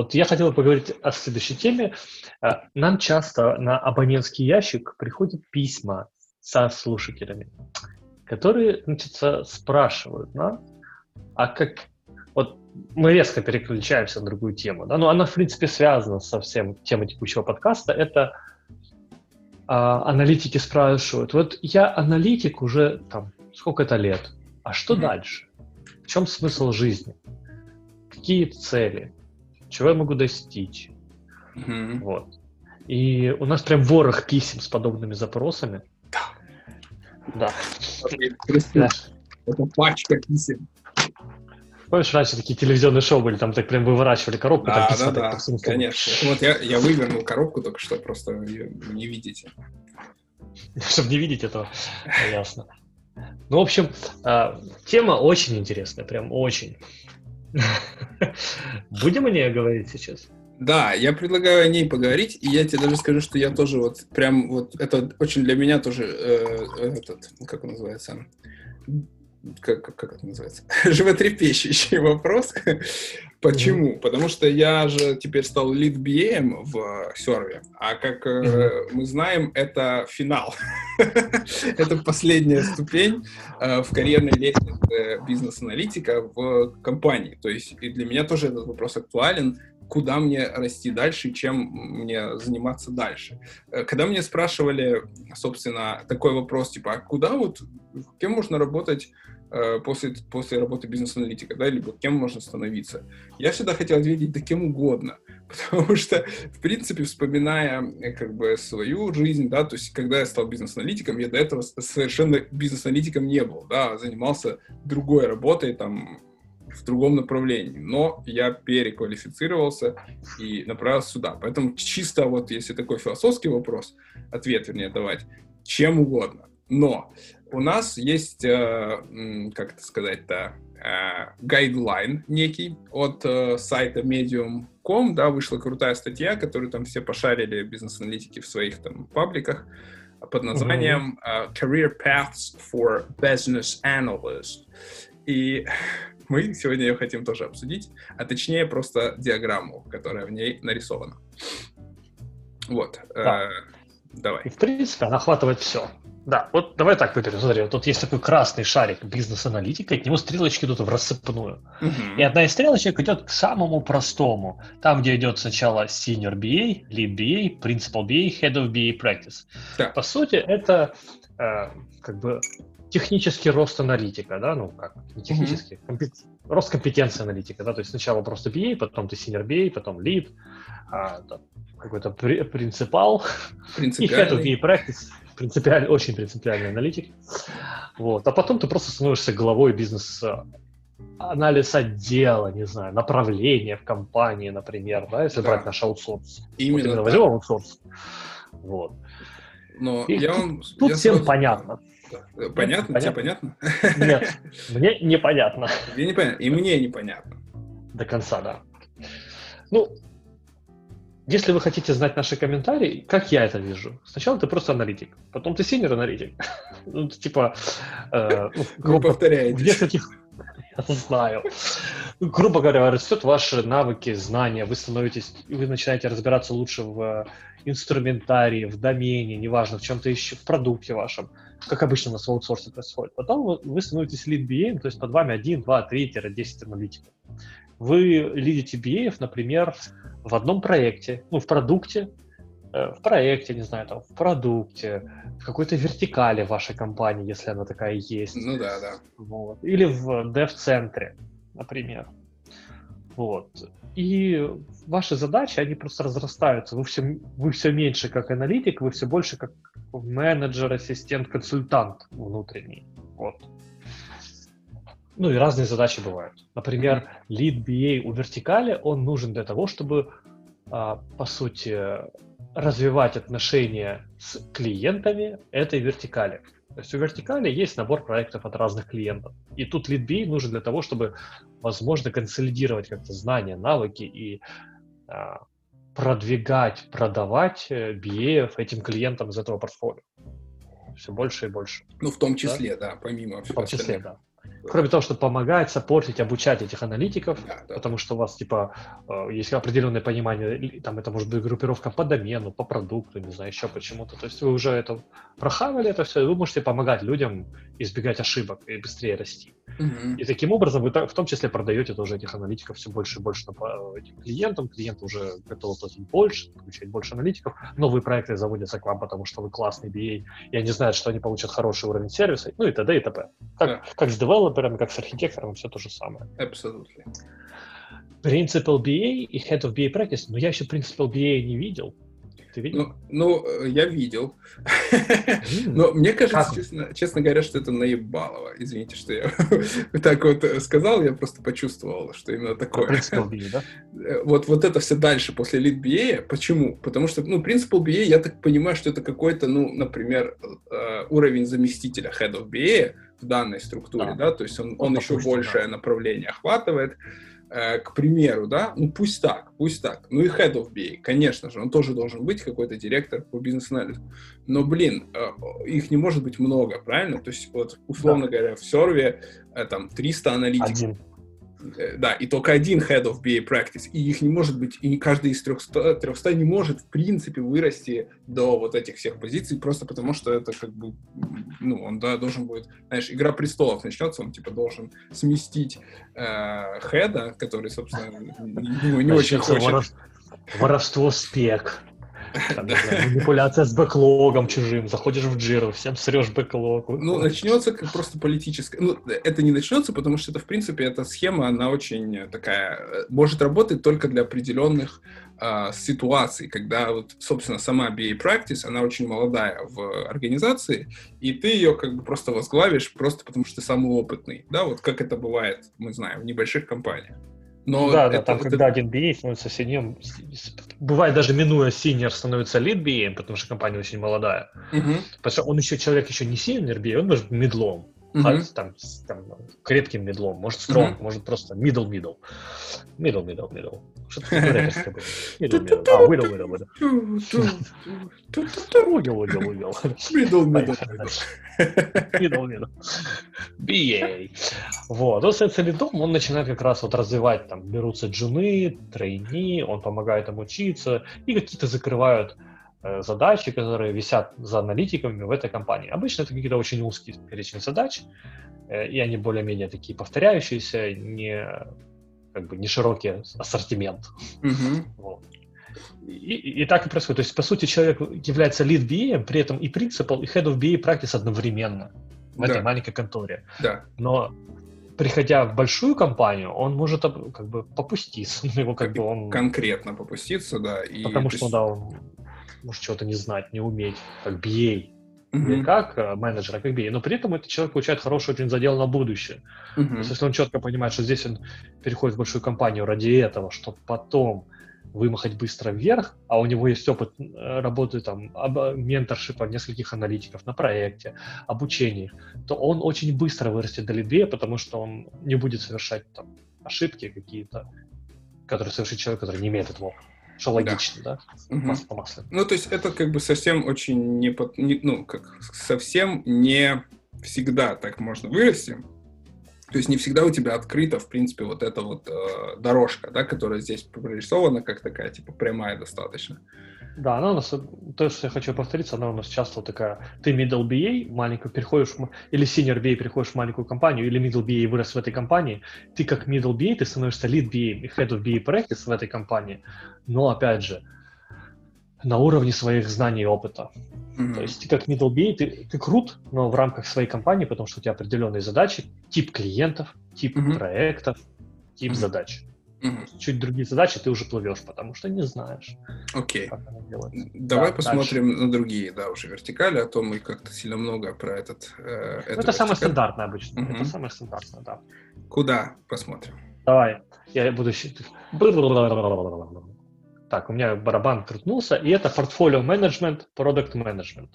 вот я хотел поговорить о следующей теме. А, нам часто на абонентский ящик приходят письма со слушателями, которые, значит, спрашивают нас, а как... Вот мы резко переключаемся на другую тему, да, но она, в принципе, связана со всем темой текущего подкаста. Это а, аналитики спрашивают, вот я аналитик уже там сколько это лет, а что mm-hmm. дальше? В чем смысл жизни? Какие цели? Чего я могу достичь? Mm-hmm. Вот. И у нас прям ворох писем с подобными запросами. Да. Это пачка писем. Помнишь, раньше такие телевизионные шоу были, там так прям выворачивали коробку, да, там письма да, да, по конечно. Вот я, я вывернул коробку только что, просто ее не видите. Чтобы не видеть этого, ясно. Ну, в общем, а, тема очень интересная, прям очень. Будем о ней говорить сейчас? Да, я предлагаю о ней поговорить, и я тебе даже скажу, что я тоже вот прям вот это очень для меня тоже э, этот как он называется как, как это называется животрепещущий вопрос. Почему? Mm-hmm. Потому что я же теперь стал лид BM в серве, а как mm-hmm. мы знаем, это финал. это последняя ступень э, в карьерной лестнице бизнес-аналитика в компании. То есть и для меня тоже этот вопрос актуален куда мне расти дальше чем мне заниматься дальше. Э, когда мне спрашивали, собственно, такой вопрос, типа, а куда вот, кем можно работать Э, после, после работы бизнес-аналитика, да, либо кем можно становиться. Я всегда хотел ответить, да кем угодно, потому что, в принципе, вспоминая э, как бы свою жизнь, да, то есть, когда я стал бизнес-аналитиком, я до этого совершенно бизнес-аналитиком не был, да, занимался другой работой, там, в другом направлении, но я переквалифицировался и направился сюда. Поэтому чисто вот, если такой философский вопрос, ответ, вернее, давать, чем угодно. Но у нас есть, э, как это сказать-то, гайдлайн э, некий от э, сайта medium.com, да, вышла крутая статья, которую там все пошарили бизнес-аналитики в своих там пабликах под названием uh, Career Paths for Business Analyst. И мы сегодня ее хотим тоже обсудить, а точнее просто диаграмму, которая в ней нарисована. Вот. Да. Э, давай. И, в принципе, она охватывает все. Да, вот давай так выберем. Смотри, вот тут есть такой красный шарик бизнес-аналитика, к нему стрелочки идут в рассыпную. Uh-huh. И одна из стрелочек идет к самому простому. Там, где идет сначала Senior BA, Lead BA, Principal BA, Head of BA Practice. Да. По сути, это э, как бы технический рост аналитика, да, ну как, не технический, uh-huh. компет... рост компетенции аналитика, да, то есть сначала просто BA, потом ты Senior BA, потом Lead, а, какой-то при- принципал и Head of BA Practice принципиальный, очень принципиальный аналитик. Вот. А потом ты просто становишься главой бизнеса анализ отдела, не знаю, направления в компании, например, да, если да. брать наш аутсорс. Именно вот возьмем аутсорс. Вот. Но и я вам, тут я всем сразу... понятно. Понятно? Нет, Тебе понятно? Нет, мне непонятно. Мне непонятно. И мне непонятно. До конца, да. Ну, если вы хотите знать наши комментарии, как я это вижу, сначала ты просто аналитик, потом ты синер аналитик. ну, типа... Э, ну, грубо, Вы повторяете. Я знаю. Грубо говоря, растет ваши навыки, знания, вы становитесь, вы начинаете разбираться лучше в инструментарии, в домене, неважно, в чем-то еще, в продукте вашем, как обычно у нас в аутсорсе происходит. Потом вы становитесь lead BA, то есть под вами 1, 2, 3-10 аналитиков. Вы лидите BA, например, в одном проекте, ну, в продукте, э, в проекте, не знаю, там, в продукте, в какой-то вертикали вашей компании, если она такая есть. Ну да, да. Вот. Или в дев-центре, например. Вот. И ваши задачи, они просто разрастаются. Вы все, вы все меньше как аналитик, вы все больше как менеджер, ассистент, консультант внутренний. Вот. Ну и разные задачи бывают. Например, lead BA у вертикали, он нужен для того, чтобы, а, по сути, развивать отношения с клиентами этой вертикали. То есть у вертикали есть набор проектов от разных клиентов. И тут BA нужен для того, чтобы, возможно, консолидировать как-то знания, навыки и а, продвигать, продавать BA э, этим клиентам из этого портфолио. Все больше и больше. Ну, в том числе, да, да помимо В том числе, да. Кроме того, что помогает саппортить, обучать этих аналитиков, да, да. потому что у вас, типа, э, есть определенное понимание, там это может быть группировка по домену, по продукту, не знаю, еще почему-то. То есть вы уже это прохавали это все, и вы можете помогать людям избегать ошибок и быстрее расти. Угу. И таким образом вы в том числе продаете тоже этих аналитиков все больше и больше этим клиентам. Клиенты уже готовы платить больше, получать больше аналитиков. Новые проекты заводятся к вам, потому что вы классный BA, и они знают, что они получат хороший уровень сервиса, ну и т.д. и т.п. Как, да. как с девелоперами, как с архитектором, все то же самое. Абсолютно. Principal BA и Head of BA Practice, но я еще Principal BA не видел. Ты видел? Ну, ну я видел. Но мне кажется, честно, честно говоря, что это наебалово. Извините, что я так вот сказал, я просто почувствовал, что именно такое. Principal BA, да? Вот, вот это все дальше, после Lead BA. Почему? Потому что, ну, Principal BA, я так понимаю, что это какой-то, ну, например, э, уровень заместителя Head of BA в данной структуре, да, то есть он, он, еще большее направление охватывает. Э, к примеру, да, ну пусть так, пусть так. Ну и head of BA, конечно же, он тоже должен быть какой-то директор по бизнес-анализу. Но, блин, э, их не может быть много, правильно? То есть, вот, условно да. говоря, в серве э, там 300 аналитиков. Один. Э, да, и только один head of BA practice, и их не может быть, и каждый из 300, 300 не может, в принципе, вырасти до вот этих всех позиций, просто потому что это как бы, ну, он, да, должен будет, знаешь, Игра Престолов начнется, он, типа, должен сместить э, хеда, который, собственно, не, не очень хочет. Воровство спек. Там, знаю, манипуляция с бэклогом чужим, заходишь в джиру, всем срешь бэклог. Ну, начнется как просто политическая... Ну, это не начнется, потому что это, в принципе, эта схема, она очень такая... Э, может работать только для определенных э, ситуаций, когда, вот, собственно, сама BA Practice, она очень молодая в организации, и ты ее как бы просто возглавишь просто потому, что ты самый опытный. Да, вот как это бывает, мы знаем, в небольших компаниях. Но да, это, да, там, это... когда один BA становится синьором, бывает даже минуя синьор, становится лид BA, потому что компания очень молодая. Угу. Потому что он еще человек еще не синьор BA, он может медлом. А, там, там, крепким медлом, может стронг, uh-huh. может просто middle middle. Middle, middle, middle. Что такое рэперское было? Middle, middle. А, middle, middle, middle. Middle, middle, middle. Middle, middle. BA. Вот. Он становится лидом, он начинает как раз вот развивать, там, берутся джуны, трейни, он помогает им учиться, и какие-то закрывают задачи, которые висят за аналитиками в этой компании. Обычно это какие-то очень узкие перечень задач, э, и они более-менее такие повторяющиеся, не как бы не широкий ассортимент. Mm-hmm. Вот. И, и, так и происходит. То есть, по сути, человек является lead BA, при этом и principal, и head of BA practice одновременно в да. этой маленькой конторе. Да. Но приходя в большую компанию, он может как бы попуститься. Его как бы он... Конкретно попуститься, да. И Потому что, есть... да, он может чего-то не знать, не уметь, как BA. Mm-hmm. Не как э, менеджер, а как BA. Но при этом этот человек получает хороший очень задел на будущее. Mm-hmm. То есть, если он четко понимает, что здесь он переходит в большую компанию ради этого, чтобы потом вымахать быстро вверх, а у него есть опыт э, работы там, об, менторшипа нескольких аналитиков на проекте, обучении, то он очень быстро вырастет до лидея, потому что он не будет совершать там, ошибки какие-то, которые совершит человек, который не имеет этого опыта. Что логично, да? да? Угу. Масло по маслу. Ну, то есть это как бы совсем очень не, не... Ну, как совсем не всегда так можно вырасти. То есть не всегда у тебя открыта, в принципе, вот эта вот э, дорожка, да, которая здесь прорисована как такая, типа, прямая достаточно. Да, она у нас, то, что я хочу повториться, она у нас часто такая, ты middle BA, маленькую переходишь, или senior BA переходишь в маленькую компанию, или middle BA вырос в этой компании, ты как middle BA, ты становишься lead BA, head of BA practice в этой компании, но, опять же, на уровне своих знаний и опыта. Mm-hmm. То есть ты как middle BA, ты, ты крут, но в рамках своей компании, потому что у тебя определенные задачи, тип клиентов, тип mm-hmm. проектов, тип mm-hmm. задач. Угу. Чуть другие задачи ты уже плывешь, потому что не знаешь, Окей. Давай да, посмотрим дальше. на другие, да, уже вертикали, а то мы как-то сильно много про этот. Э, ну, это самое стандартное обычно. Угу. Это самое стандартное, да. Куда посмотрим? Давай. Я буду считать. Так, у меня барабан крутнулся, и это портфолио менеджмент, продукт менеджмент.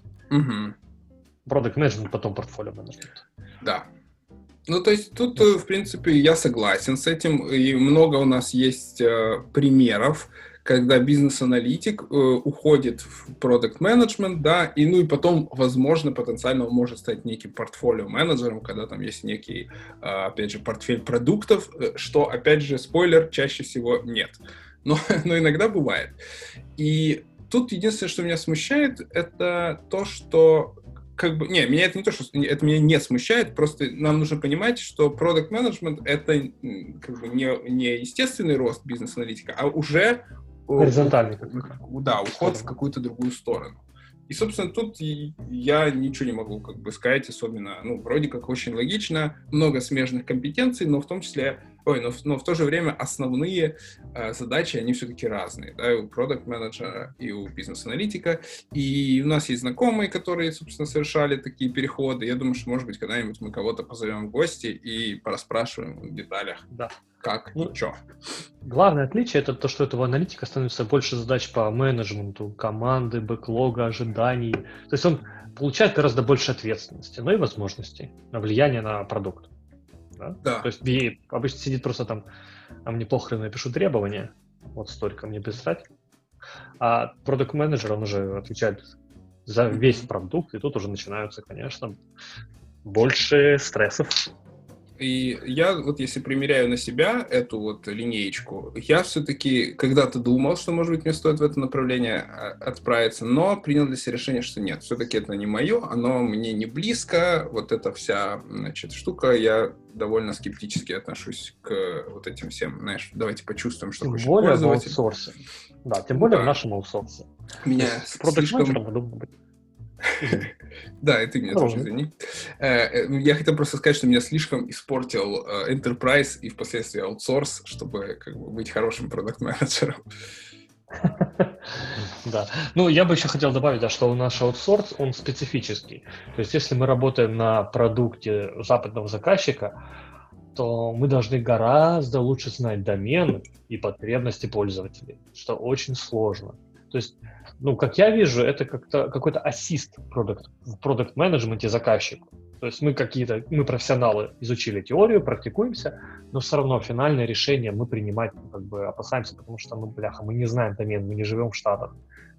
Продукт менеджмент, потом портфолио менеджмент. Да. Ну, то есть тут, э, в принципе, я согласен с этим, и много у нас есть э, примеров, когда бизнес-аналитик э, уходит в продукт менеджмент да, и ну и потом, возможно, потенциально он может стать неким портфолио-менеджером, когда там есть некий, опять же, портфель продуктов, что, опять же, спойлер, чаще всего нет. Но, но иногда бывает. И тут единственное, что меня смущает, это то, что как бы, не, меня это не то, что это меня не смущает, просто нам нужно понимать, что продукт менеджмент это как бы не, не естественный рост бизнес-аналитика, а уже горизонтальный. Да, уход в какую-то другую сторону. И, собственно, тут я ничего не могу как бы сказать, особенно, ну, вроде как очень логично, много смежных компетенций, но в том числе Ой, но, но в то же время основные э, задачи, они все-таки разные, да, и у продукт-менеджера, и у бизнес-аналитика, и у нас есть знакомые, которые, собственно, совершали такие переходы. Я думаю, что, может быть, когда-нибудь мы кого-то позовем в гости и пораспрашиваем в деталях, да. как ну, и что. Главное отличие это то, что у этого аналитика становится больше задач по менеджменту, команды, бэклога, ожиданий. То есть он получает гораздо больше ответственности, но и возможностей на влияние на продукт. Да? да. То есть BA обычно сидит просто там, а мне похрен, напишу требования, вот столько мне писать. А продукт менеджер он уже отвечает за весь продукт, и тут уже начинаются, конечно, больше стрессов. И я вот если примеряю на себя эту вот линеечку, я все-таки когда-то думал, что, может быть, мне стоит в это направление а, отправиться, но принял для себя решение, что нет, все-таки это не мое, оно мне не близко, вот эта вся, значит, штука, я довольно скептически отношусь к вот этим всем, знаешь, давайте почувствуем, что тем более пользователь. в аутсорсе. Да, тем более да. в нашем аутсорсе. Меня слишком... Да, ты меня тоже извини. Я хотел просто сказать, что меня слишком испортил э, Enterprise и впоследствии аутсорс, чтобы быть хорошим продукт-менеджером. Да. Ну, я бы еще хотел добавить, да, что у наш аутсорс, он специфический. То есть, если мы работаем на продукте западного заказчика, то мы должны гораздо лучше знать домен и потребности пользователей, что очень сложно. То есть ну, как я вижу, это как-то какой-то ассист продукт, в продукт-менеджменте заказчику. То есть мы какие-то, мы профессионалы изучили теорию, практикуемся, но все равно финальное решение мы принимать ну, как бы опасаемся, потому что, ну, бляха, мы не знаем домен, мы не живем в Штатах,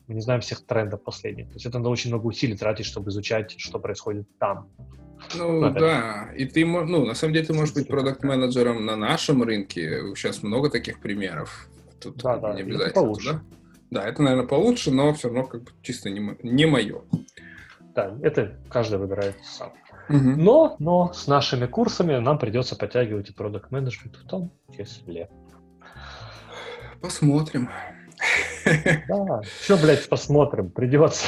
мы не знаем всех трендов последних. То есть это надо очень много усилий тратить, чтобы изучать, что происходит там. Ну Опять. да, и ты, ну, на самом деле ты можешь быть продукт-менеджером на нашем рынке, сейчас много таких примеров. Тут да, да, не обязательно, да? Да, это, наверное, получше, но все равно как бы чисто не, не мое. Да, это каждый выбирает сам. Угу. Но, но с нашими курсами нам придется подтягивать и продукт менеджмент в том числе. Посмотрим. Да, все, блядь, посмотрим, придется.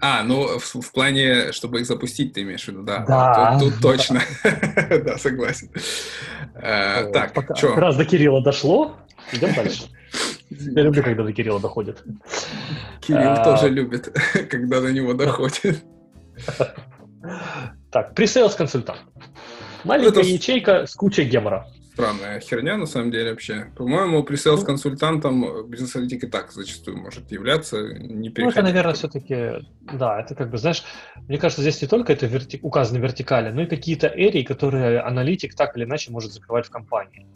А, ну, в, в плане, чтобы их запустить, ты имеешь в виду, да? Да. Тут, тут точно. да, согласен. Uh, так, что? Раз до Кирилла дошло, идем дальше. Я люблю, когда до Кирилла доходит. Кирилл а... тоже любит, когда до него доходит. Так, пресейлс консультант. Маленькая Это... ячейка с кучей гемора. Странная херня, на самом деле, вообще. По-моему, пресейлс ну. консультантом бизнес-аналитик и так зачастую может являться, не Ну, это, наверное, все-таки, да, это как бы, знаешь, мне кажется, здесь не только это верти... указано вертикали, но и какие-то эрии, которые аналитик так или иначе может закрывать в компании.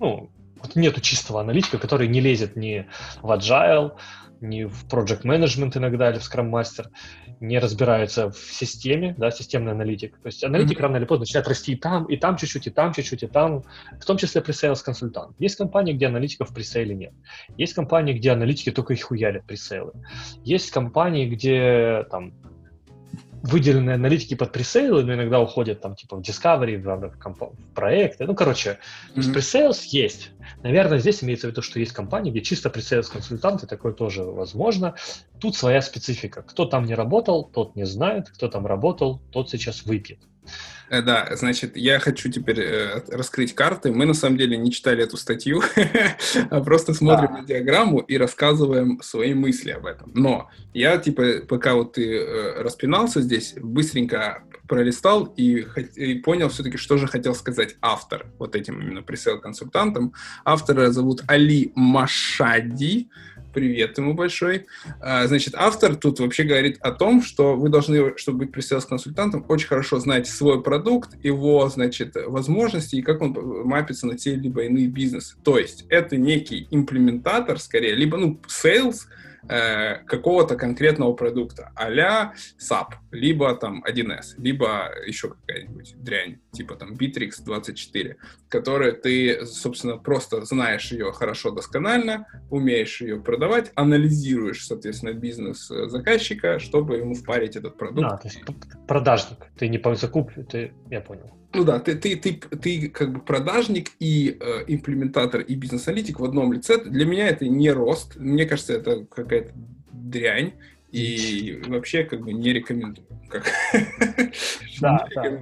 Ну, вот нету чистого аналитика, который не лезет ни в agile, ни в project management иногда, или в Scrum Master, не разбирается в системе, да, системный аналитик. То есть аналитик mm-hmm. рано или поздно начинает расти и там, и там чуть-чуть, и там чуть-чуть, и там, в том числе пресейлс консультант. Есть компании, где аналитиков пресейле нет. Есть компании, где аналитики только их хуярят пресейлы. Есть компании, где там выделенные аналитики под пресейлы, но иногда уходят там типа в Discovery, в, в, в проекты. Ну, короче, mm-hmm. пресейлс есть. Наверное, здесь имеется в виду, что есть компании, где чисто пресейлс консультанты, такое тоже возможно. Тут своя специфика. Кто там не работал, тот не знает, кто там работал, тот сейчас выпьет. Э, да, значит, я хочу теперь э, раскрыть карты. Мы на самом деле не читали эту статью, а просто смотрим на диаграмму и рассказываем свои мысли об этом. Но я, типа, пока вот ты э, распинался здесь, быстренько пролистал и, и понял все-таки, что же хотел сказать автор вот этим именно пресейл-консультантом. Автора зовут Али Машади. Привет ему большой. А, значит, автор тут вообще говорит о том, что вы должны, чтобы быть пресейлс-консультантом, очень хорошо знать свой продукт, его, значит, возможности и как он мапится на те либо иные бизнесы. То есть это некий имплементатор, скорее, либо, ну, sales, э, какого-то конкретного продукта, а-ля SAP, либо там 1С, либо еще какая-нибудь дрянь, типа там Bittrex 24, которая ты, собственно, просто знаешь ее хорошо досконально, умеешь ее продавать, анализируешь, соответственно, бизнес э, заказчика, чтобы ему впарить этот продукт. А, то есть продажник, ты не по закупке, ты, я понял. Ну да, ты, ты, ты, ты как бы продажник и э, имплементатор и бизнес-аналитик в одном лице. Для меня это не рост. Мне кажется, это какая-то дрянь. И вообще как бы не рекомендую. Как... Да, да.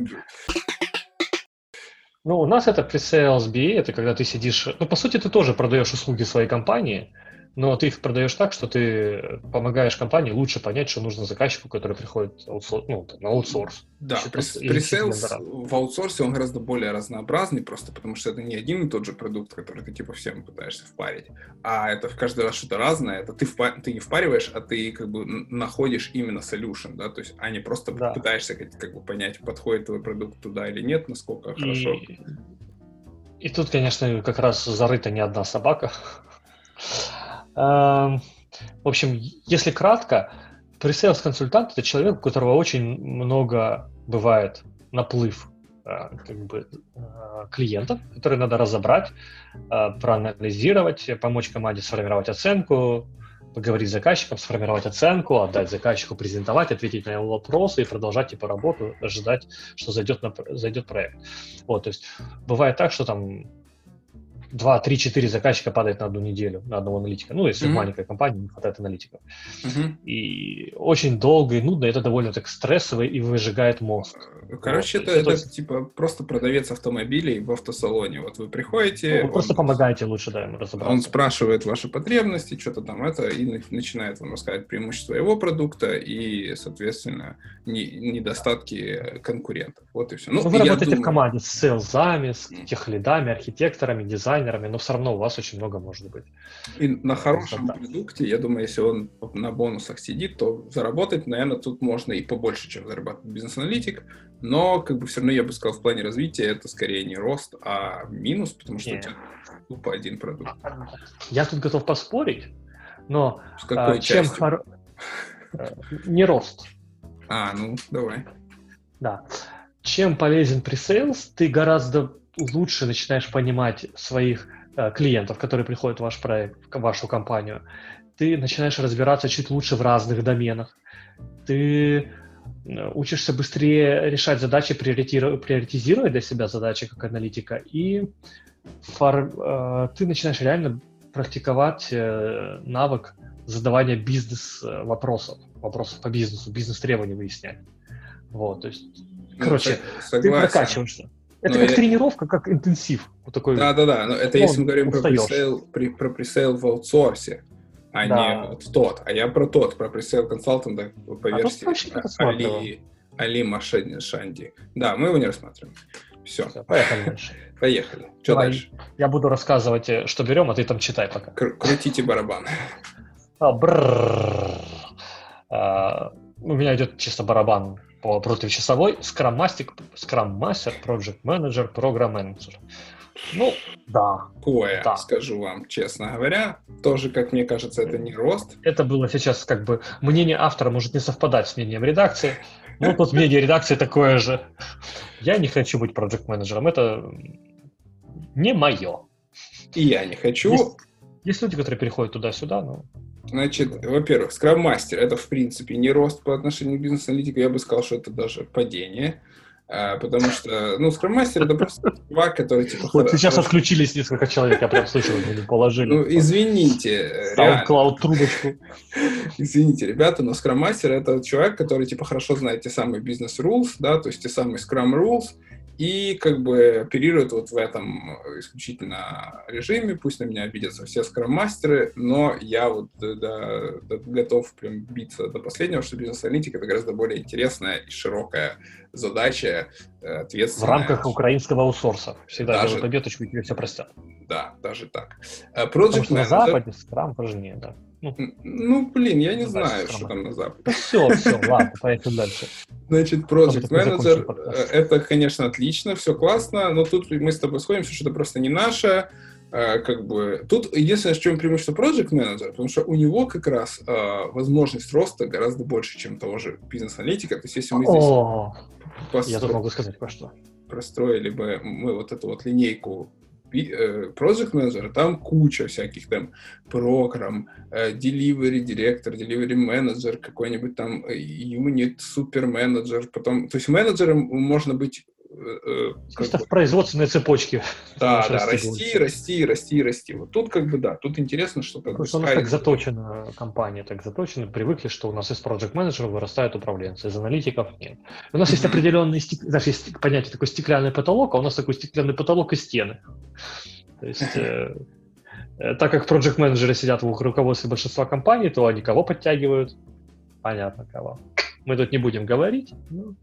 Ну, у нас это pre-sales BA, это когда ты сидишь... Ну, по сути, ты тоже продаешь услуги своей компании, но ты их продаешь так, что ты помогаешь компании лучше понять, что нужно заказчику, который приходит аутсор... ну, на аутсорс. Да, пресейлс в аутсорсе он гораздо более разнообразный, просто потому что это не один и тот же продукт, который ты типа всем пытаешься впарить, а это в каждый раз что-то разное, это ты, впа... ты не впариваешь, а ты как бы находишь именно solution, да, то есть, а не просто да. пытаешься как, как бы понять, подходит твой продукт туда или нет, насколько и... хорошо. И тут, конечно, как раз зарыта не одна собака. Эм, в общем, если кратко, пресейлс консультант это человек, у которого очень много бывает наплыв э, как бы, э, клиентов, которые надо разобрать, э, проанализировать, помочь команде сформировать оценку, поговорить с заказчиком, сформировать оценку, отдать заказчику, презентовать, ответить на его вопросы и продолжать типа работу, ожидать, что зайдет, на, зайдет проект. Вот, то есть бывает так, что там 2, 3, 4 заказчика падает на одну неделю, на одного аналитика. Ну, если mm-hmm. в маленькой компании не хватает аналитиков. Mm-hmm. И очень долго и нудно, это довольно так стрессово и выжигает мозг. Короче, вот. это, это, это типа просто продавец автомобилей в автосалоне. Вот вы приходите... Ну, вы просто он, помогаете лучше, да, ему разобраться. Он спрашивает ваши потребности, что-то там это, и начинает вам рассказывать преимущества его продукта и, соответственно, не, недостатки конкурентов. Вот и все. Ну, вы работаете думаю... в команде с селзами, с техлидами, архитекторами, дизайнерами, дизайнерами, но все равно у вас очень много может быть. И на хорошем да. продукте, я думаю, если он на бонусах сидит, то заработать, наверное, тут можно и побольше, чем зарабатывает бизнес-аналитик, но как бы все равно я бы сказал, в плане развития это скорее не рост, а минус, потому что Нет. у тебя тупо один продукт. Я тут готов поспорить, но С какой а, чем хор... Э, не рост. А, ну, давай. Да. Чем полезен пресейлс, ты гораздо лучше начинаешь понимать своих э, клиентов, которые приходят в ваш проект, в вашу компанию. Ты начинаешь разбираться чуть лучше в разных доменах. Ты э, учишься быстрее решать задачи, приоритизировать для себя задачи как аналитика, и фор, э, ты начинаешь реально практиковать э, навык задавания бизнес-вопросов, э, вопросов по бизнесу, бизнес-требований выяснять. Вот, то есть, ну, короче, согласен. ты прокачиваешься. Это но как я... тренировка, как интенсив. Вот такой. Да, да, да. Но это если мы говорим про пресейл, при, про пресейл в аутсорсе, а да. не вот тот. А я про тот, про пресейл консалтинга по а версии Али, Али Машедин Шанди. Да, мы его не рассматриваем. Все. Все поехали дальше. Поехали. Что Давай. дальше? Я буду рассказывать, э, что берем, а ты там читай пока. Кр- крутите барабан. А, а, у меня идет чисто барабан по противочасовой Project Manager, Program Manager. Ну, да. Кое, да. скажу вам честно говоря, тоже, как мне кажется, это не рост. Это было сейчас как бы мнение автора может не совпадать с мнением редакции. Ну, тут мнение редакции такое же. Я не хочу быть проект менеджером это не мое. И я не хочу. Есть, есть люди, которые переходят туда-сюда, но Значит, во-первых, Master это в принципе не рост по отношению к бизнес-аналитику, я бы сказал, что это даже падение. А, потому что, ну, Master это просто чувак, который типа... Вот сейчас отключились несколько человек, я прям слышал, они положили. Ну, извините. SoundCloud трубочку. Извините, ребята, но Master это человек, который типа хорошо знает те самые бизнес-rules, да, то есть те самые Scrum rules, и как бы оперирует вот в этом исключительно режиме. Пусть на меня обидятся все скрам-мастеры, но я вот да, да, готов прям биться до последнего, что бизнес-аналитик это гораздо более интересная и широкая задача, э, ответственная. В рамках украинского аутсорса. Всегда даже победочку, и тебе все простят. Да, даже так. Project Потому что на Западе скрам важнее, да. Ну, ну блин, я не ну, знаю, что там на Западе. все, все, ладно, поехали дальше. Значит, Project Manager, э, это, конечно, отлично, все классно, но тут мы с тобой сходимся, что это просто не наше, э, как бы тут единственное, в чем преимущество Project Manager, потому что у него как раз э, возможность роста гораздо больше, чем того же бизнес-аналитика. То есть если мы здесь я тут могу сказать кое-что. Простроили бы мы вот эту вот линейку project manager, там куча всяких там программ, э, delivery директор, delivery менеджер, какой-нибудь там э, супер менеджер, потом, то есть менеджером можно быть Чисто в производственной цепочке. Да, да, расти, расти, расти, расти. Вот тут как бы да, тут интересно, что как Просто бы... у нас так заточена компания, так заточена, привыкли, что у нас из проект менеджеров вырастают управленцы, из аналитиков нет. У нас есть определенный, даже есть понятие такой стеклянный потолок, а у нас такой стеклянный потолок и стены. То есть, э, э, так как проект менеджеры сидят в руководстве большинства компаний, то они кого подтягивают? Понятно, кого. Мы тут не будем говорить, но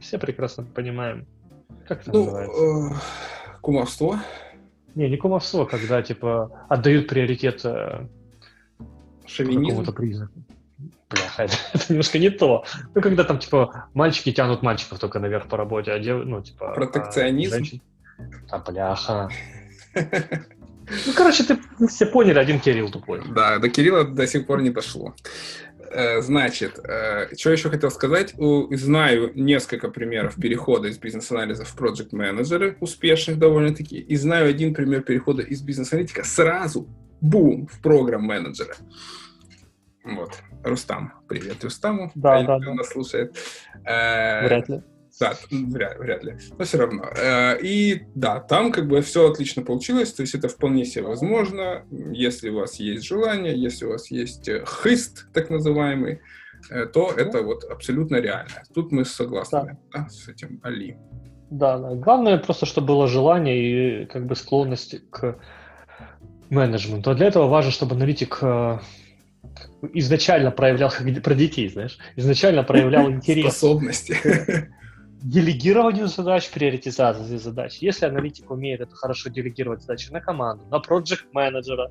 все прекрасно понимаем. Как это ну, называется? Э, кумовство. Не, не кумовство, когда, типа, отдают приоритет э, какому-то признаку. Бляха, это, это немножко не то. Ну, когда там, типа, мальчики тянут мальчиков только наверх по работе, а дев... ну, типа... Протекционизм? А, женщин... а бляха. Ну, короче, ты все поняли, один Кирилл тупой. Да, до Кирилла до сих пор не дошло. Э, значит, э, что еще хотел сказать? Знаю несколько примеров перехода из бизнес-анализа в project менеджеры успешных довольно-таки, и знаю один пример перехода из бизнес-аналитика сразу, бум, в программ-менеджера. Вот. Рустам. Привет Рустаму. Да, да, да. нас слушает. Э, Вряд ли. Да, вряд, вряд ли. Но все равно. Э, и да, там как бы все отлично получилось, то есть это вполне себе возможно, если у вас есть желание, если у вас есть э, хист, так называемый, э, то это вот абсолютно реально. Тут мы согласны да. Да, с этим Али. Да, да, главное просто, чтобы было желание и как бы склонность к менеджменту. А для этого важно, чтобы аналитик изначально проявлял, про детей, знаешь, изначально проявлял интерес. Способности делегированию задач, приоритизации задач. Если аналитик умеет это хорошо делегировать задачи на команду, на проект менеджера,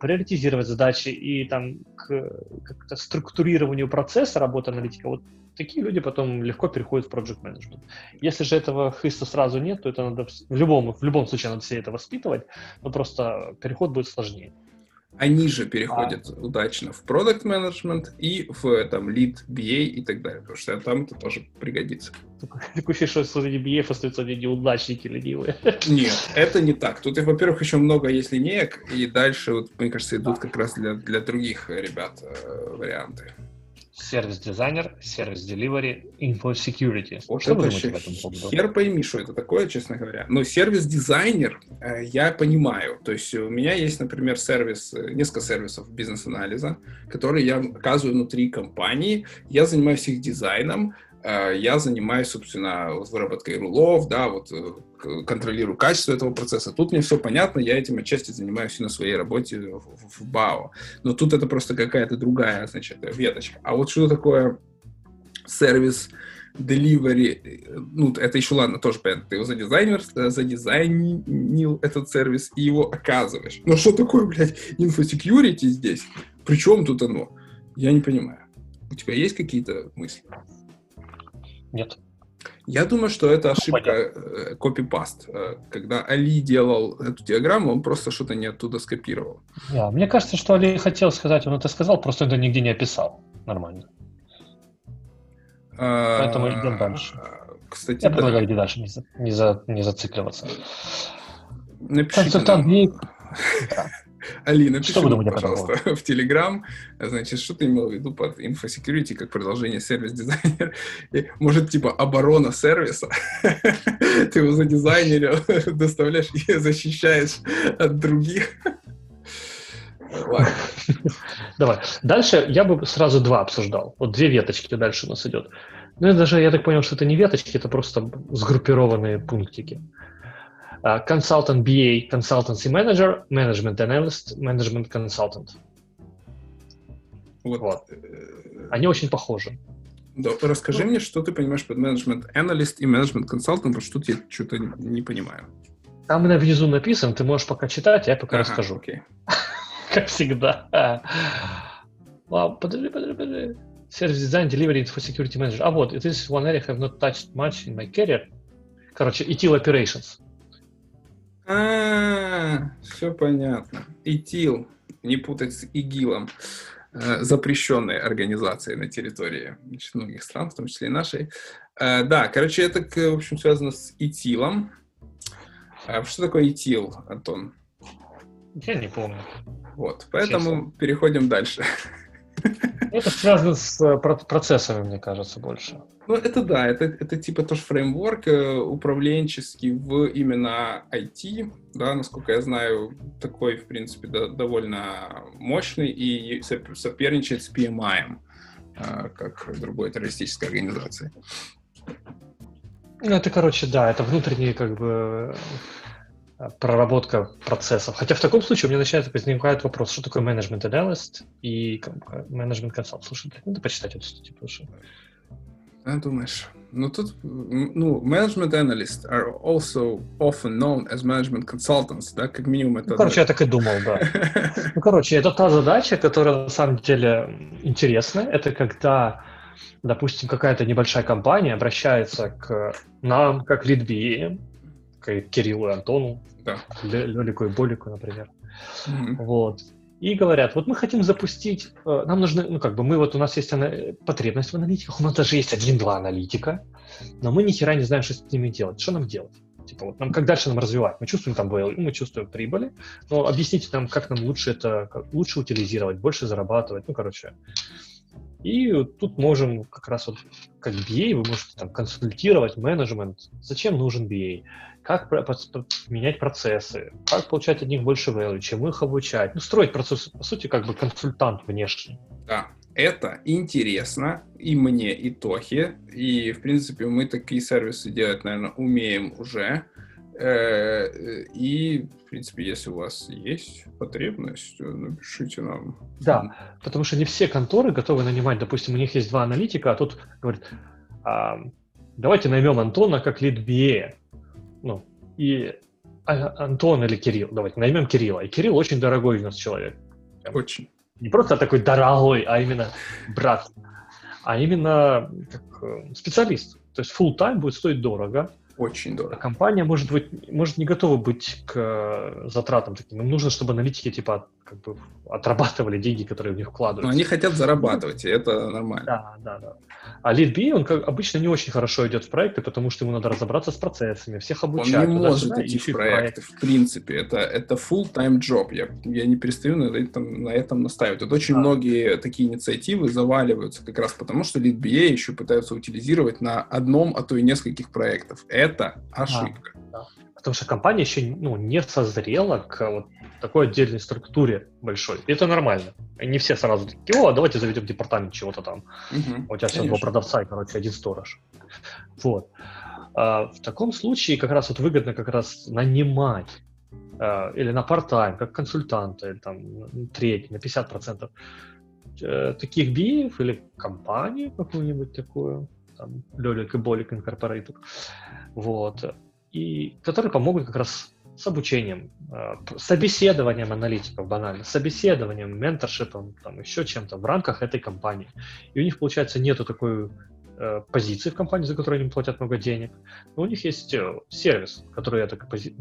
приоритизировать задачи и там к как-то структурированию процесса работы аналитика, вот такие люди потом легко переходят в project management. Если же этого хиста сразу нет, то это надо в любом, в любом случае надо все это воспитывать, но просто переход будет сложнее. Они же переходят а. удачно в продукт менеджмент и в там lead BA и так далее, потому что там это тоже пригодится. Такой фишь, что среди BA остаются одни неудачники ленивые. Нет, это не так. Тут, во-первых, еще много есть линеек, и дальше, вот, мне кажется, идут как раз для, для других ребят э, варианты сервис-дизайнер, сервис-деливери, инфо-секьюрити. Вот что вы думаете об этом поводу? Хер пойми, что это такое, честно говоря. Но сервис-дизайнер э, я понимаю. То есть у меня есть, например, сервис, э, несколько сервисов бизнес-анализа, которые я оказываю внутри компании. Я занимаюсь их дизайном, Э, я занимаюсь, собственно, выработкой рулов, да, вот э, контролирую качество этого процесса. Тут мне все понятно, я этим отчасти занимаюсь и на своей работе в, в, БАО. Но тут это просто какая-то другая, значит, веточка. А вот что такое сервис delivery, ну, это еще ладно, тоже понятно, ты его задизайнер, задизайнил этот сервис и его оказываешь. Но что такое, блядь, инфосекьюрити здесь? Причем тут оно? Я не понимаю. У тебя есть какие-то мысли? Нет. Я думаю, что это ошибка э, копипаст. Э, когда Али делал эту диаграмму, он просто что-то не оттуда скопировал. Yeah, мне кажется, что Али хотел сказать, он это сказал, просто это нигде не описал нормально. А, Поэтому идем дальше. Кстати, Я да. предлагаю идти дальше, не, за, не, за, не зацикливаться. Напишите Консультант нам. Али, напиши, что пожалуйста, в Телеграм, значит, что ты имел в виду под инфосекьюрити как продолжение сервис-дизайнер? Может, типа оборона сервиса? Ты его за задизайнерил, доставляешь и защищаешь от других? Давай. Дальше я бы сразу два обсуждал. Вот две веточки дальше у нас идет. Ну, это даже, я так понял, что это не веточки, это просто сгруппированные пунктики. Consultant BA, Consultancy Manager, Management Analyst, Management Consultant. Вот. вот. Э, Они очень похожи. Да, расскажи ну, мне, что ты понимаешь под Management Analyst и Management Consultant, потому что тут я что-то не понимаю. Там на внизу написано, ты можешь пока читать, а я пока ага, расскажу. Окей. как всегда. Вау, подожди, подожди, подожди. Service Design Delivery for Security Manager. А вот, this is one area I have not touched much in my career. Короче, ETL Operations. А, все понятно. ИТИЛ, не путать с ИГИЛом, э, запрещенной организацией на территории значит, многих стран, в том числе и нашей. Э, да, короче, это, в общем, связано с ИТИЛом. А что такое ИТИЛ, Антон? Я не помню. Вот, поэтому Честно. переходим дальше. Это связано с э, процессами, мне кажется, больше. Ну, это да, это, это типа тоже фреймворк э, управленческий в именно IT, да, насколько я знаю, такой, в принципе, да, довольно мощный и соперничает с PMI, э, как другой террористической организации. Ну, это, короче, да, это внутренние, как бы, проработка процессов. Хотя в таком случае у меня начинает возникать вопрос, что такое менеджмент аналист и менеджмент консалт. Слушай, надо почитать эту статью, потому что... А, думаешь? Ну, тут, ну, management analysts are also often known as management consultants, да, как минимум это... Ну, короче, я так и думал, да. Ну, короче, это та задача, которая на самом деле интересная. Это когда, допустим, какая-то небольшая компания обращается к нам, как лидби, к Кириллу и Антону, да. Лелику и Болику, например. Mm-hmm. Вот. И говорят, вот мы хотим запустить, э, нам нужны, ну как бы мы вот у нас есть потребность в аналитиках, у нас даже есть один-два аналитика, но мы ни хера не знаем, что с ними делать. Что нам делать? Типа вот нам как дальше нам развивать? Мы чувствуем там value, мы чувствуем прибыли, но объясните нам, как нам лучше это, как лучше утилизировать, больше зарабатывать, ну короче. И тут можем как раз вот как BA, вы можете там консультировать менеджмент, зачем нужен BA, как менять процессы, как получать от них больше value, чем их обучать. Ну, строить процесс, по сути, как бы консультант внешний. Да, это интересно и мне, и Тохе. И, в принципе, мы такие сервисы делать, наверное, умеем уже. Э, и, в принципе, если у вас есть потребность, напишите нам. Да, потому что не все конторы готовы нанимать, допустим, у них есть два аналитика, а тут говорит, давайте наймем Антона как лид BA ну, и а, Антон или Кирилл, давайте наймем Кирилла. И Кирилл очень дорогой у нас человек. Очень. Не просто такой дорогой, а именно брат, а именно как э, специалист. То есть full time будет стоить дорого. Очень дорого. А компания может быть, может не готова быть к э, затратам таким. Им нужно, чтобы аналитики типа как бы отрабатывали деньги, которые в них вкладываются. Но они хотят зарабатывать, и это нормально. Да, да, да. А Lead B, он как обычно не очень хорошо идет в проекты, потому что ему надо разобраться с процессами, всех обучать. Он не может идти в проекты, в принципе. Это, это full-time job. Я, я не перестаю на этом, на этом настаивать. Тут очень да. многие такие инициативы заваливаются как раз потому, что Lead BA еще пытаются утилизировать на одном, а то и нескольких проектах. Это ошибка. А, да. Потому что компания еще ну, не созрела к вот такой отдельной структуре большой. И это нормально. Не все сразу такие, о, давайте заведем департамент чего-то там. Угу, у тебя всего два продавца и, короче, один сторож. Вот. А, в таком случае как раз вот выгодно как раз нанимать а, или на part-time, как консультанты, там, треть, на 50% э, таких биев или компанию какую-нибудь такую, там, Лёлик и Болик Инкорпорейтед, вот, и которые помогут как раз с обучением, э, собеседованием аналитиков банально, собеседованием, менторшипом, там, еще чем-то в рамках этой компании. И у них, получается, нету такой э, позиции в компании, за которую они платят много денег, но у них есть э, сервис, который, это, пози...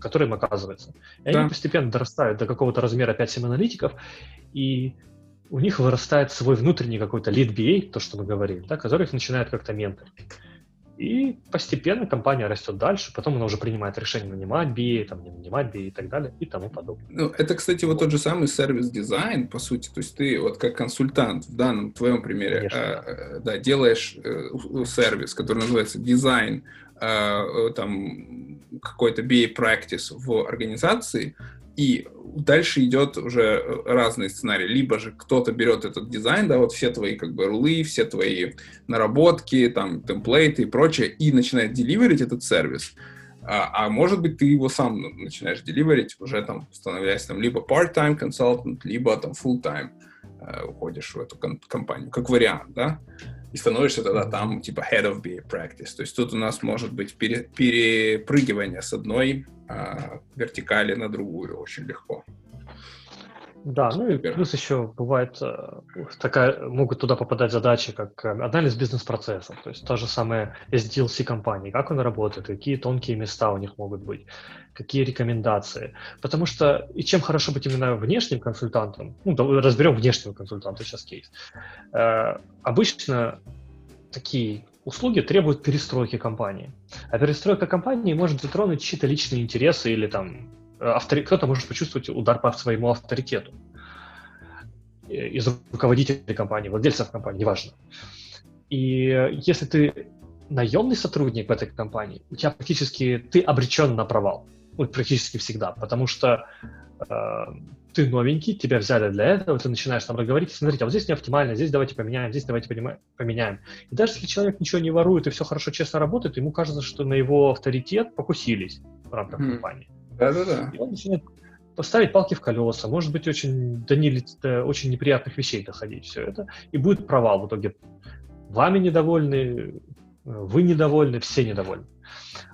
который им оказывается. И да. они постепенно дорастают до какого-то размера 5-7 аналитиков, и у них вырастает свой внутренний какой-то lead BA, то, что мы говорили, да, который их начинает как-то менторить. И постепенно компания растет дальше, потом она уже принимает решение нанимать BA, там, не нанимать BA и так далее, и тому подобное. Ну, это, кстати, вот тот же самый сервис-дизайн, по сути. То есть ты вот как консультант в данном твоем примере э, да, делаешь э, сервис, который называется дизайн э, там какой-то BA practice в организации, и дальше идет уже э, разный сценарий. Либо же кто-то берет этот дизайн, да, вот все твои как бы рулы, все твои наработки, там, темплейты и прочее, и начинает деливерить этот сервис. А, а может быть, ты его сам начинаешь деливерить, уже там становясь там либо part-time consultant, либо там full-time э, уходишь в эту компанию, как вариант, да и становишься тогда там типа head of BA practice. То есть тут у нас может быть пере, перепрыгивание с одной а, вертикали на другую очень легко. Да, ну и плюс еще бывает э, такая, могут туда попадать задачи, как э, анализ бизнес-процессов, то есть та же самая SDLC компании, как он работает, какие тонкие места у них могут быть, какие рекомендации. Потому что, и чем хорошо быть именно внешним консультантом, ну, разберем внешнего консультанта сейчас кейс. Э, обычно такие услуги требуют перестройки компании. А перестройка компании может затронуть чьи-то личные интересы или там автори... кто-то может почувствовать удар по своему авторитету из руководителей компании, владельцев компании, неважно. И если ты наемный сотрудник в этой компании, у тебя практически ты обречен на провал. Ну, практически всегда, потому что э, ты новенький, тебя взяли для этого, ты начинаешь там говорить, смотрите, а вот здесь не оптимально, здесь давайте поменяем, здесь давайте поменяем. И даже если человек ничего не ворует и все хорошо, честно работает, ему кажется, что на его авторитет покусились в рамках mm. компании. Да-да-да. И он начинает поставить палки в колеса, может быть, очень до, не, до очень неприятных вещей доходить все это, и будет провал в итоге. Вами недовольны, вы недовольны, все недовольны.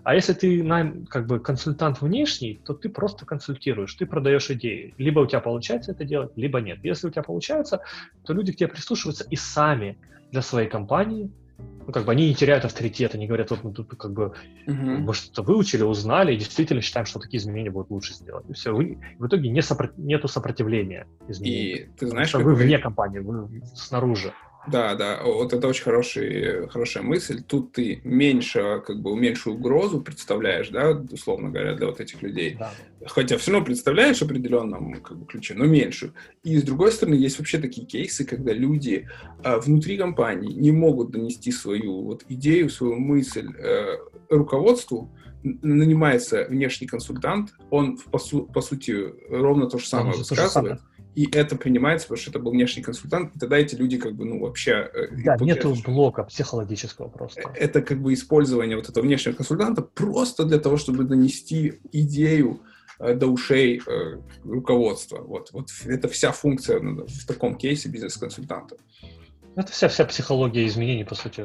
А если ты найм, как бы консультант внешний, то ты просто консультируешь, ты продаешь идеи. Либо у тебя получается это делать, либо нет. Если у тебя получается, то люди к тебе прислушиваются и сами для своей компании ну, как бы они не теряют авторитет, они говорят, вот мы тут как бы, uh-huh. мы что-то выучили, узнали, и действительно считаем, что такие изменения будут лучше сделать. И все, вы, в итоге не сопро... нету сопротивления изменениям. И ты знаешь, что вы вне компании, вы снаружи. Да, да, вот это очень хороший, хорошая мысль. Тут ты меньше, как бы, меньшую угрозу представляешь, да, условно говоря, для вот этих людей. Да. Хотя все равно представляешь в определенном как бы, ключе, но меньшую. И с другой стороны, есть вообще такие кейсы, когда люди э, внутри компании не могут донести свою вот идею, свою мысль э, руководству, нанимается внешний консультант, он по, су по сути ровно то же самое он высказывает и это принимается, потому что это был внешний консультант, и тогда эти люди как бы, ну, вообще... Э, да, нету блока психологического просто. Это как бы использование вот этого внешнего консультанта просто для того, чтобы донести идею э, до ушей э, руководства. Вот, вот это вся функция ну, в таком кейсе бизнес-консультанта. Это вся, вся психология изменений, по сути,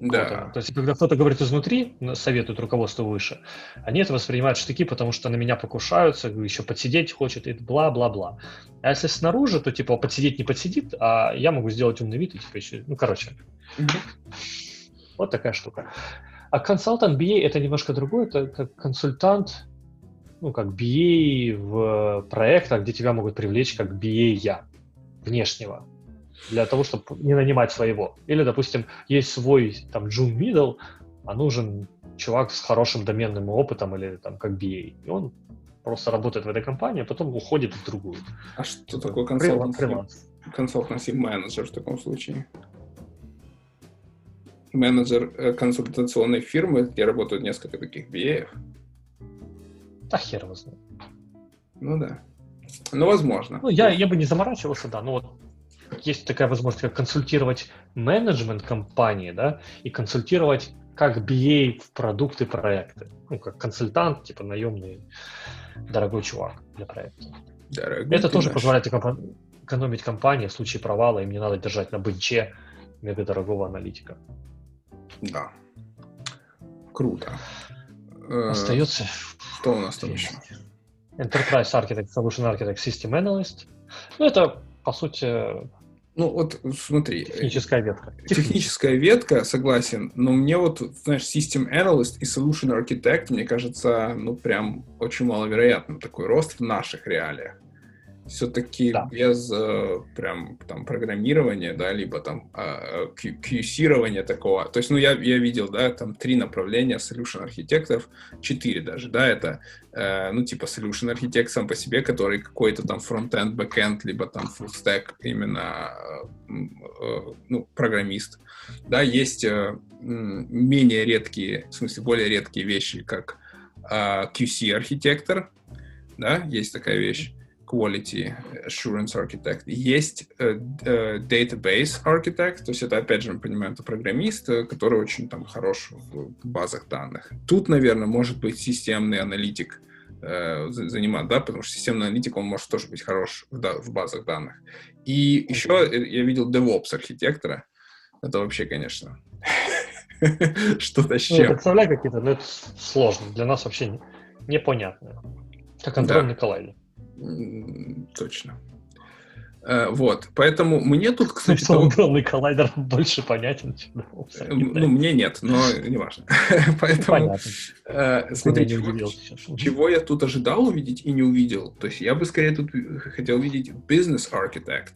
да. То есть, когда кто-то говорит изнутри, советует руководство выше, они это воспринимают штыки, потому что на меня покушаются, еще подсидеть хочет, и бла-бла-бла. А если снаружи, то типа подсидеть не подсидит, а я могу сделать умный вид и типа еще, ну, короче. Вот такая штука. А консультант BA это немножко другое, это как консультант, ну, как BA в проектах, где тебя могут привлечь как BA я, внешнего для того, чтобы не нанимать своего. Или, допустим, есть свой там June Middle, а нужен чувак с хорошим доменным опытом или там как BA. И он просто работает в этой компании, а потом уходит в другую. А что Это такое консалтинг? Консалтинг менеджер в таком случае? Менеджер э, консультационной фирмы, где работают несколько таких BA. Да хер его знает. Ну да. Ну, возможно. Ну, я, я бы не заморачивался, да, но вот есть такая возможность, как консультировать менеджмент компании, да, и консультировать как BA в продукты проекты. Ну, как консультант, типа наемный дорогой чувак для проекта. Дорогой Это тоже наш. позволяет экономить компании в случае провала, им не надо держать на бенче мега дорогого аналитика. Да. Круто. Э, Остается... Что у нас там еще? Enterprise Architect, Solution Architect, System Analyst. Ну, это, по сути, ну вот смотри. Техническая ветка. Техническая ветка, согласен, но мне вот, знаешь, System Analyst и Solution Architect, мне кажется, ну прям очень маловероятным такой рост в наших реалиях все-таки да. без э, прям там программирования, да, либо там э, такого. То есть, ну, я, я видел, да, там три направления solution архитектов, четыре даже, да, это, э, ну, типа solution архитект сам по себе, который какой-то там фронтенд, бэкенд, либо там full stack именно, э, э, ну, программист. Да, есть э, менее редкие, в смысле, более редкие вещи, как э, QC-архитектор, да, есть такая вещь. Quality Assurance Architect. Есть э, э, Database Architect, то есть это, опять же, мы понимаем, это программист, э, который очень там хорош в базах данных. Тут, наверное, может быть системный аналитик uh, занимать, да, потому что системный аналитик, он может тоже быть хорош в, да, в базах данных. И еще я видел DevOps архитектора. Это вообще, конечно, что-то с ну, чем. Представляю какие-то, но это сложно. Для нас вообще непонятно. Как Антон да. Николаевич. Точно. Э, вот, поэтому мне тут, кстати... Что того... угловый коллайдер больше понятен, чем э, Ну, мне нет, но не важно. Поэтому, Понятно. Э, смотрите, чего я тут ожидал увидеть и не увидел. То есть я бы скорее тут хотел видеть business architect,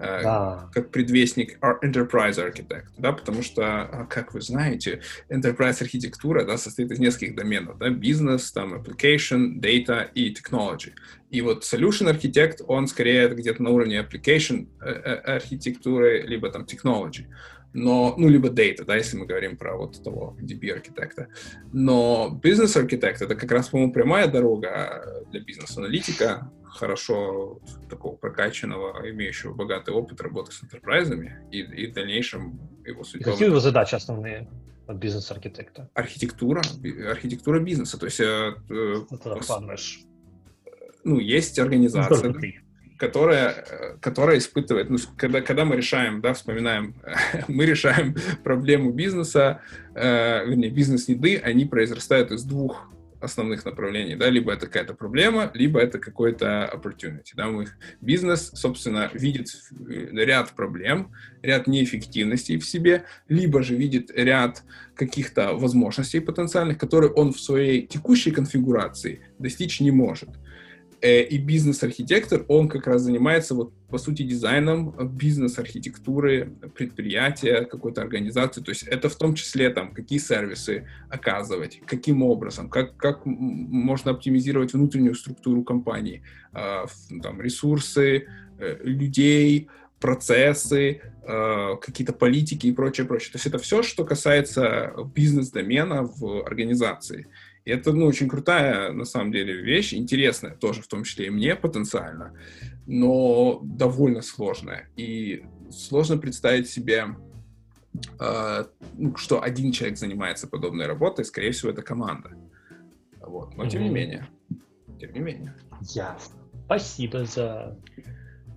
да. как предвестник Enterprise Architect, да, потому что, а, как вы знаете, Enterprise архитектура, да, состоит из нескольких доменов, да, бизнес, там, application, data и technology. И вот Solution Architect, он скорее где-то на уровне application э, э, архитектуры, либо там technology. Но, ну, либо data, да, если мы говорим про вот того DB-архитекта. Но architect — это как раз, по-моему, прямая дорога для бизнес-аналитика, хорошо такого прокачанного, имеющего богатый опыт работы с интерпрайзами и, и в дальнейшем его судьба. Какие его задачи основные от бизнес-архитекта? Архитектура, архитектура бизнеса. То есть... Э, пос ну, есть организация, да, которая, э, которая испытывает, ну, когда, когда мы решаем, да, вспоминаем, мы решаем проблему бизнеса, э, вернее, бизнес-неды, они произрастают из двух основных направлений, да, либо это какая-то проблема, либо это какой-то opportunity, да, мы, бизнес, собственно, видит э, ряд проблем, ряд неэффективностей в себе, либо же видит ряд каких-то возможностей потенциальных, которые он в своей текущей конфигурации достичь не может. Э, и бизнес-архитектор, он как раз занимается, вот, по сути, дизайном бизнес-архитектуры предприятия, какой-то организации. То есть это в том числе, там, какие сервисы оказывать, каким образом, как, как можно оптимизировать внутреннюю структуру компании, э, там, ресурсы, э, людей, процессы, э, какие-то политики и прочее, прочее. То есть это все, что касается бизнес-домена в организации. И это, ну, очень крутая, на самом деле, вещь, интересная тоже, в том числе и мне потенциально, но довольно сложная. И сложно представить себе, э, ну, что один человек занимается подобной работой, скорее всего, это команда. Вот. Но, mm-hmm. тем не менее, тем не менее. Ясно. Спасибо за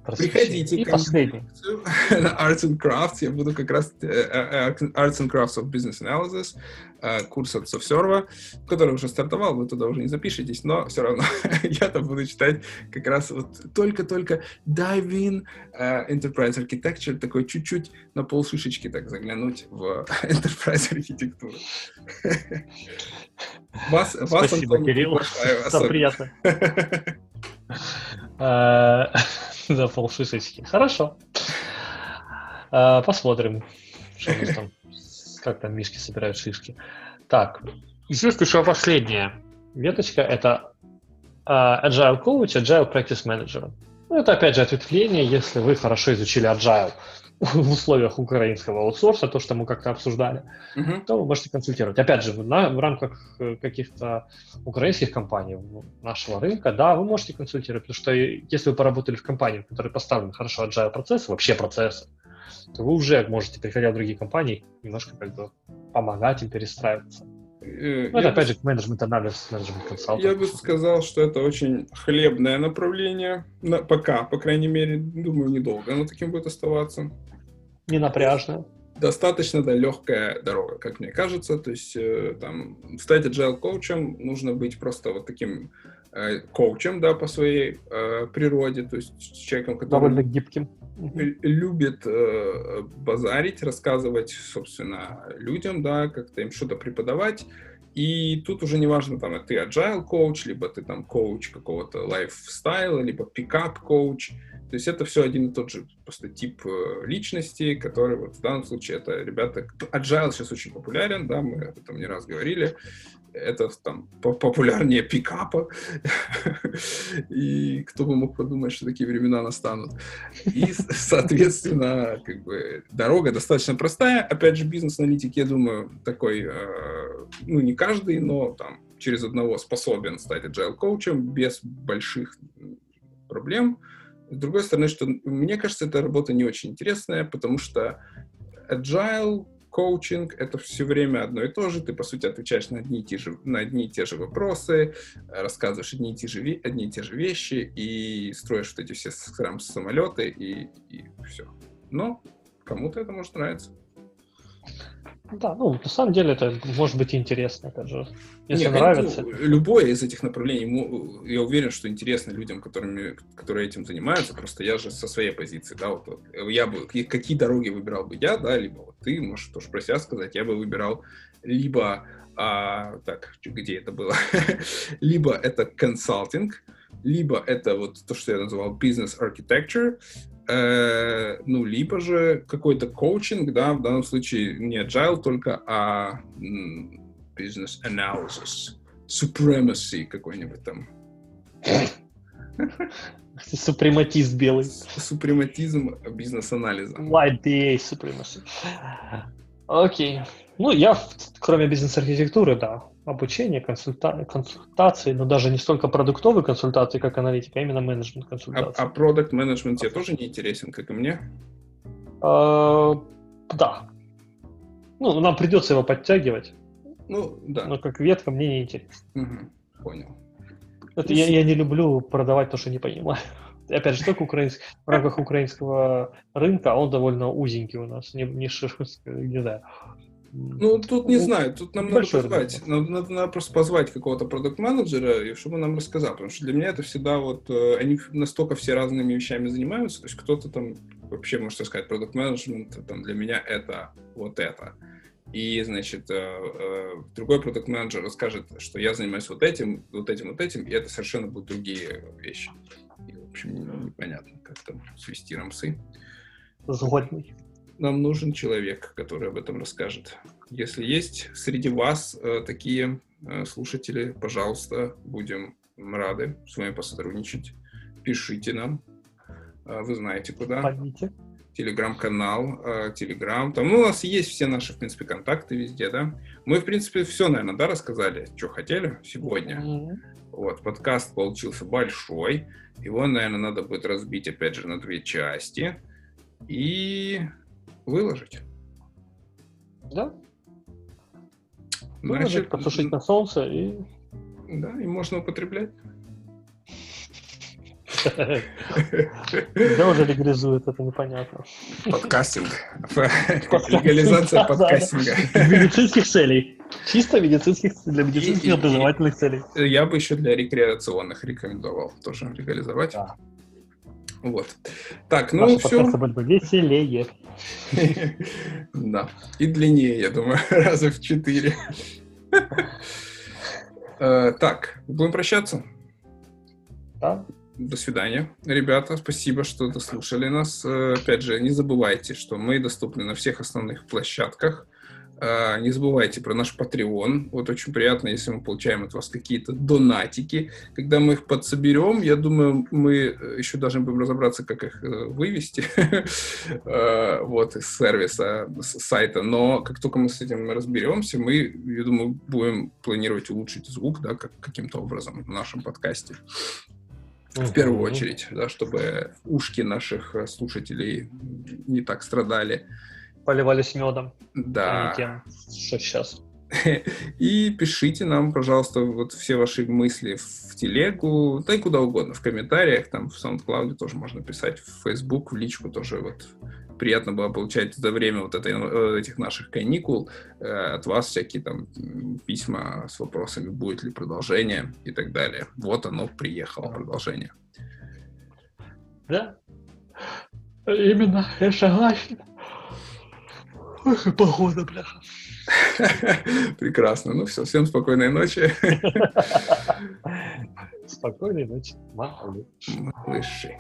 Приходите и последний. на Arts and Crafts. Я буду как раз э, э, э, Arts and Crafts of Business Analysis, курс от SoftServe, который уже стартовал, вы туда уже не запишетесь, но все равно я там буду читать как раз вот только-только dive in Enterprise Architecture, такой чуть-чуть на полшишечки так заглянуть в Enterprise архитектуру. Вас, Спасибо, вас, Кирилл. Это приятно. За полшишечки. Хорошо. А, посмотрим, что у нас там, как там мишки собирают шишки. Так, здесь еще последняя веточка. Это uh, Agile Coach, Agile Practice Manager. Ну, это, опять же, ответвление, если вы хорошо изучили Agile в условиях украинского аутсорса, то, что мы как-то обсуждали, uh-huh. то вы можете консультировать. Опять же, на, в рамках э, каких-то украинских компаний нашего рынка, да, вы можете консультировать, потому что если вы поработали в компании, в которой поставлены хорошо agile процессы, вообще процессы, то вы уже можете, приходя в другие компании, немножко как бы помогать им перестраиваться. Э, ну, это, опять бы, же, менеджмент-анализ, менеджмент-консалтинг. Я бы сказал, что это очень хлебное направление. На, пока, по крайней мере, думаю, недолго оно таким будет оставаться. Не напряжное. Достаточно, да, легкая дорога, как мне кажется. То есть, э, там, стать agile коучем нужно быть просто вот таким э, коучем, да, по своей э, природе, то есть человеком, который... Довольно гибким. Любит э, базарить, рассказывать, собственно, людям, да, как-то им что-то преподавать. И тут уже не важно, там, ты agile коуч, либо ты там коуч какого-то лайфстайла, либо пикап коуч. То есть это все один и тот же просто тип э, личности, который вот в данном случае это ребята... Agile сейчас очень популярен, да, мы об этом не раз говорили. Это там популярнее пикапа. И кто бы мог подумать, что такие времена настанут. И, соответственно, как бы дорога достаточно простая. Опять же, бизнес-аналитик, я думаю, такой, э, ну, не каждый, но там через одного способен стать agile коучем без больших проблем. С другой стороны, что мне кажется, эта работа не очень интересная, потому что agile коучинг — это все время одно и то же. Ты, по сути, отвечаешь на одни и те же, на одни и те же вопросы, рассказываешь одни и те же, одни и те же вещи и строишь вот эти все скрам самолеты и, и все. Но кому-то это может нравиться. Да, ну, на самом деле это может быть интересно, опять же. Если Нет, нравится. Ну, любое из этих направлений, я уверен, что интересно людям, которыми, которые этим занимаются, просто я же со своей позиции, да, вот, я бы, какие дороги выбирал бы я, да, либо вот ты, можешь тоже про себя сказать, я бы выбирал либо, а, так, где это было, либо это консалтинг, либо это вот то, что я называл business architecture, э, ну, либо же какой-то коучинг, да, в данном случае не agile только, а business analysis, supremacy какой-нибудь там. Супрематист белый. Супрематизм бизнес-анализа. White BA supremacy. Окей. Ну, я, кроме бизнес-архитектуры, да, обучение, консульта... консультации, но даже не столько продуктовые консультации, как аналитика, а именно менеджмент консультации. А, а продукт менеджмент тебе тоже не интересен, как и мне? А, да. Ну, нам придется его подтягивать. Ну, да. Но как ветка мне не интересно. Угу. Понял. Это я, я не люблю продавать то, что не понимаю. Опять же, только украинск... в рамках украинского рынка, а он довольно узенький у нас, не, не широкий, не знаю. Ну, тут не знаю, тут нам надо позвать, надо, надо, надо просто позвать какого-то продукт-менеджера, и чтобы он нам рассказал, потому что для меня это всегда вот, э, они настолько все разными вещами занимаются, то есть кто-то там вообще, может сказать, продукт-менеджмент, там для меня это вот это. И, значит, э, э, другой продукт-менеджер расскажет, что я занимаюсь вот этим, вот этим, вот этим, и это совершенно будут другие вещи. И, в общем, непонятно, как там свести рамсы. Згодный нам нужен человек, который об этом расскажет. Если есть среди вас э, такие э, слушатели, пожалуйста, будем рады с вами посотрудничать. Пишите нам. Э, вы знаете куда. Звоните. Телеграм-канал, э, Телеграм. Там ну, у нас есть все наши, в принципе, контакты везде, да. Мы, в принципе, все, наверное, да, рассказали, что хотели сегодня. Mm-hmm. Вот, подкаст получился большой. Его, наверное, надо будет разбить, опять же, на две части. И выложить. Да. Выложить, Значит, подсушить на солнце и... Да, и можно употреблять. Да уже легализуют, это непонятно. Подкастинг. Легализация подкастинга. Медицинских целей. Чисто медицинских, для медицинских образовательных целей. Я бы еще для рекреационных рекомендовал тоже легализовать. Вот. Так, ну Наши все. бы веселее. Да. И длиннее, я думаю, раза в четыре. Э, так, будем прощаться? Да. До свидания, ребята. Спасибо, что дослушали нас. Э, опять же, не забывайте, что мы доступны на всех основных площадках. А, не забывайте про наш Patreon. Вот очень приятно, если мы получаем от вас какие-то донатики. Когда мы их подсоберем, я думаю, мы еще должны будем разобраться, как их э, вывести а, вот, из сервиса, с сайта. Но как только мы с этим разберемся, мы, я думаю, будем планировать улучшить звук да, как, каким-то образом в нашем подкасте. В первую очередь, да, чтобы ушки наших э, слушателей не так страдали поливались медом. Да. А не тем, что сейчас. И пишите нам, пожалуйста, вот все ваши мысли в телегу, да и куда угодно, в комментариях, там в SoundCloud тоже можно писать, в Facebook, в личку тоже вот приятно было получать за время вот этой, э, этих наших каникул э, от вас всякие там письма с вопросами, будет ли продолжение и так далее. Вот оно приехало, продолжение. Да, именно, я согласен. Погода, бляха. Прекрасно. Ну все, всем спокойной ночи. Спокойной ночи, малыши. Малыши.